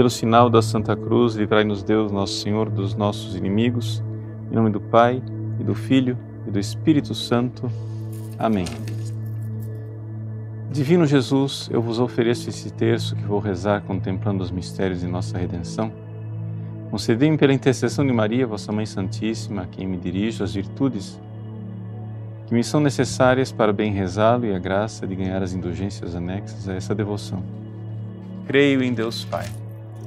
pelo sinal da Santa Cruz, livrai-nos Deus, nosso Senhor, dos nossos inimigos. Em nome do Pai, e do Filho, e do Espírito Santo. Amém. Divino Jesus, eu vos ofereço esse terço que vou rezar contemplando os mistérios de nossa redenção. Concedei-me pela intercessão de Maria, vossa Mãe Santíssima, a quem me dirijo, as virtudes que me são necessárias para bem rezá-lo e a graça de ganhar as indulgências anexas a essa devoção. Creio em Deus Pai,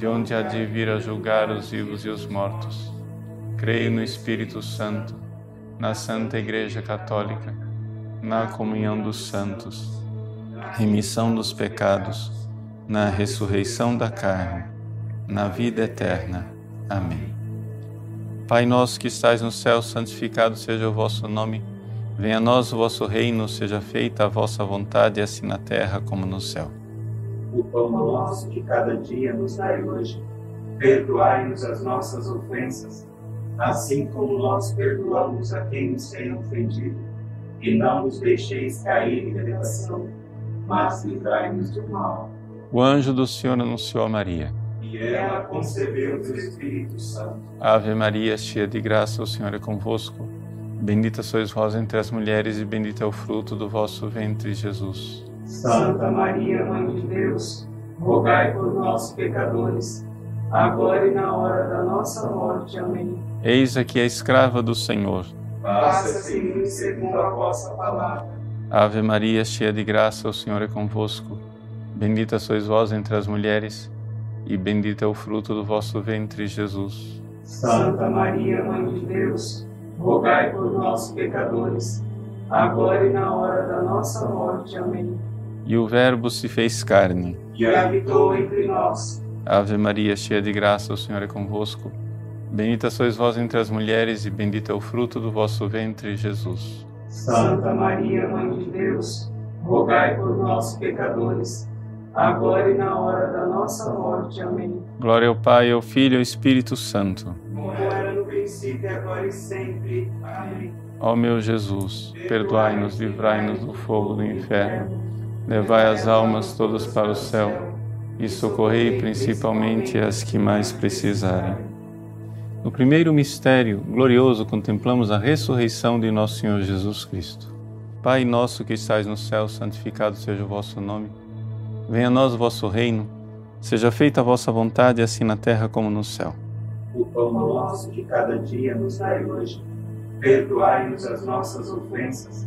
de onde há de vir a julgar os vivos e os mortos. Creio no Espírito Santo, na Santa Igreja Católica, na comunhão dos santos, remissão dos pecados, na ressurreição da carne, na vida eterna. Amém. Pai nosso que estais no céu, santificado seja o vosso nome. Venha a nós o vosso reino, seja feita a vossa vontade, assim na terra como no céu. O pão nosso de cada dia nos dai hoje. Perdoai-nos as nossas ofensas, assim como nós perdoamos a quem nos tem ofendido. E não nos deixeis cair em tentação, mas livrai-nos do mal. O anjo do Senhor anunciou a Maria e ela concebeu do Espírito Santo. Ave Maria, cheia de graça, o Senhor é convosco. Bendita sois vós entre as mulheres e bendito é o fruto do vosso ventre, Jesus. Santa Maria, Mãe de Deus, rogai por nós, pecadores, agora e na hora da nossa morte. Amém. Eis aqui a escrava do Senhor. Faça-se segundo a vossa palavra. Ave Maria, cheia de graça, o Senhor é convosco. Bendita sois vós entre as mulheres e bendito é o fruto do vosso ventre, Jesus. Santa Maria, Mãe de Deus, rogai por nós, pecadores, agora e na hora da nossa morte. Amém. E o Verbo se fez carne e habitou entre nós. Ave Maria, cheia de graça, o Senhor é convosco. Bendita sois vós entre as mulheres, e bendito é o fruto do vosso ventre, Jesus. Santa Maria, Mãe de Deus, rogai por nós, pecadores, agora e na hora da nossa morte. Amém. Glória ao Pai, ao Filho e ao Espírito Santo. Como era no princípio, agora e sempre. Amém. Ó meu Jesus, perdoai-nos, livrai-nos do fogo do inferno, levai as almas todas para o céu e socorrei principalmente as que mais precisarem. No primeiro mistério glorioso contemplamos a ressurreição de nosso Senhor Jesus Cristo. Pai nosso que estais no céu, santificado seja o vosso nome. Venha a nós o vosso reino, seja feita a vossa vontade, assim na terra como no céu. O pão nosso de cada dia nos dai hoje. Perdoai-nos as nossas ofensas,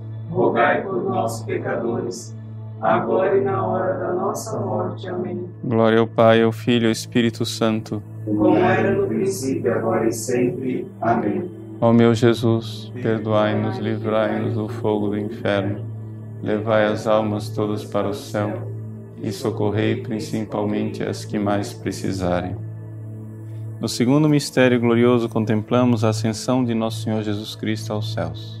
rogai por nós, pecadores, agora e na hora da nossa morte. Amém. Glória ao Pai, ao Filho e ao Espírito Santo. Como era no princípio, agora e sempre. Amém. Ó meu Jesus, perdoai-nos, livrai-nos do fogo do inferno, levai as almas todas para o céu e socorrei principalmente as que mais precisarem. No segundo mistério glorioso, contemplamos a ascensão de nosso Senhor Jesus Cristo aos céus.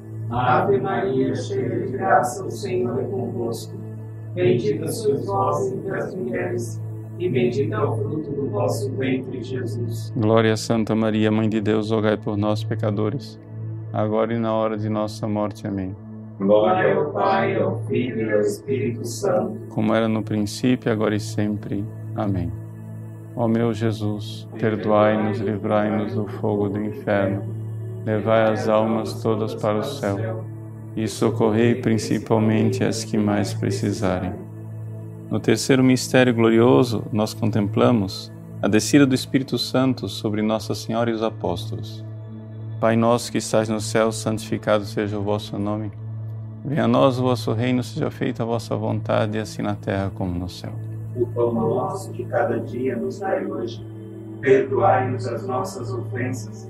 Ave Maria, cheia de graça, o Senhor é convosco. Bendita sois vós entre as mulheres, e bendito é o fruto do vosso ventre, Jesus. Glória a Santa Maria, Mãe de Deus, rogai por nós, pecadores, agora e na hora de nossa morte. Amém. Glória ao Pai, ao Filho e ao Espírito Santo. Como era no princípio, agora e sempre. Amém. Ó meu Jesus, perdoai-nos, livrai-nos do fogo do inferno, levai as almas todas para o céu e socorrei principalmente as que mais precisarem. No terceiro mistério glorioso, nós contemplamos a descida do Espírito Santo sobre Nossa Senhora e os apóstolos. Pai nosso que estás no céu, santificado seja o vosso nome. Venha a nós o vosso reino, seja feita a vossa vontade, assim na terra como no céu. O pão nosso de cada dia nos dai hoje. Perdoai-nos as nossas ofensas,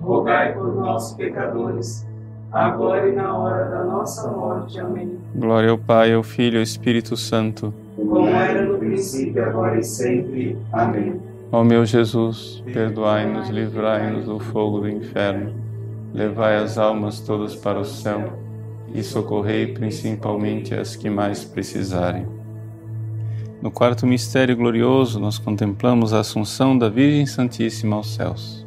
rogai por nós, pecadores, agora e na hora da nossa morte. Amém. Glória ao Pai, ao Filho e ao Espírito Santo. Como era no princípio, agora e sempre. Amém. Ó meu Jesus, perdoai-nos, livrai-nos do fogo do inferno, levai as almas todas para o céu e socorrei principalmente as que mais precisarem. No quarto mistério glorioso, nós contemplamos a assunção da Virgem Santíssima aos céus.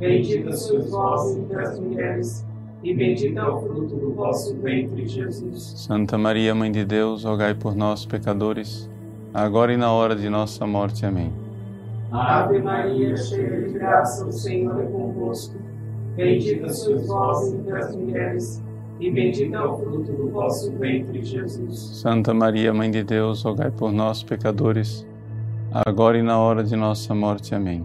Bendita sois vós entre as mulheres, e bendito é o fruto do vosso ventre, Jesus. Santa Maria, Mãe de Deus, rogai por nós, pecadores, agora e na hora de nossa morte. Amém. Ave Maria, cheia de graça, o Senhor é convosco. Bendita sois vós entre as mulheres, e bendito é o fruto do vosso ventre, Jesus. Santa Maria, Mãe de Deus, rogai por nós, pecadores, agora e na hora de nossa morte. Amém.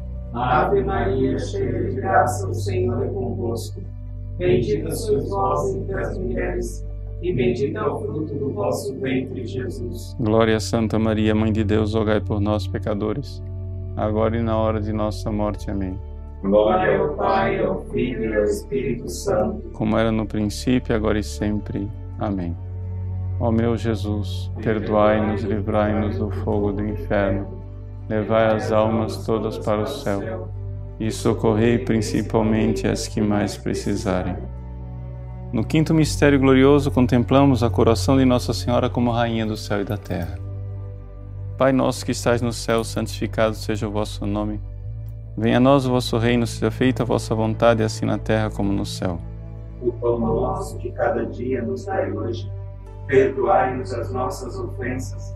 Ave Maria, cheia de graça, o Senhor é convosco. Bendita sois vós entre as mulheres, e bendito é o fruto do vosso ventre, Jesus. Glória a Santa Maria, Mãe de Deus, rogai por nós, pecadores, agora e na hora de nossa morte. Amém. Glória ao Pai, ao Filho e ao Espírito Santo. Como era no princípio, agora e sempre. Amém. Ó meu Jesus, perdoai-nos, livrai-nos do fogo do inferno, levai as almas todas para o céu e socorrei principalmente as que mais precisarem. No quinto mistério glorioso, contemplamos a coroação de Nossa Senhora como Rainha do céu e da terra. Pai nosso que estais no céu, santificado seja o vosso nome. Venha a nós o vosso reino, seja feita a vossa vontade, assim na terra como no céu. O pão nosso de cada dia nos dai hoje. Perdoai-nos as nossas ofensas,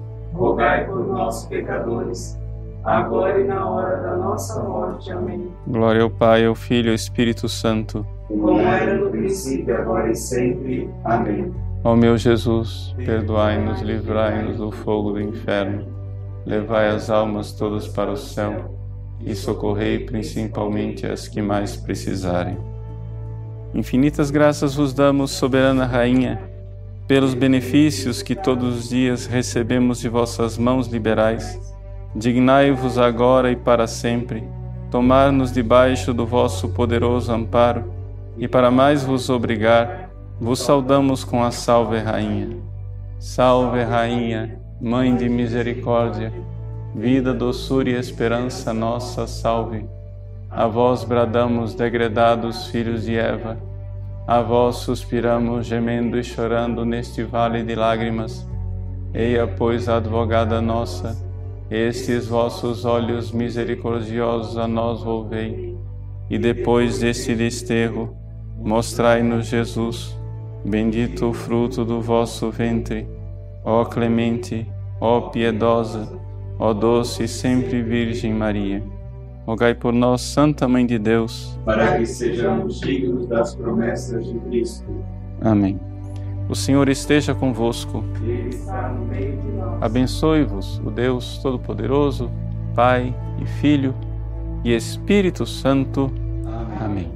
rogai por nós, pecadores, agora e na hora da nossa morte. Amém. Glória ao Pai, ao Filho e ao Espírito Santo. Como era no princípio, agora e sempre. Amém. Ó meu Jesus, perdoai-nos, livrai-nos do fogo do inferno, levai as almas todas para o céu e socorrei principalmente as que mais precisarem. Infinitas graças vos damos, soberana Rainha, pelos benefícios que todos os dias recebemos de vossas mãos liberais. Dignai-vos agora e para sempre tomar-nos debaixo do vosso poderoso amparo, e para mais vos obrigar, vos saudamos com a Salve Rainha. Salve Rainha, Mãe de Misericórdia, vida, doçura e esperança nossa, salve. A vós bradamos, degredados filhos de Eva, a vós suspiramos, gemendo e chorando neste vale de lágrimas. Eia, pois, advogada nossa, estes vossos olhos misericordiosos a nós volvei, e depois deste desterro, mostrai-nos Jesus, bendito o fruto do vosso ventre. Ó clemente, ó piedosa, ó doce e sempre Virgem Maria. Rogai por nós, Santa Mãe de Deus, para que sejamos dignos das promessas de Cristo. Amém. O Senhor esteja convosco. Ele está no meio de nós. Abençoe-vos o Deus Todo-Poderoso, Pai e Filho e Espírito Santo. Amém.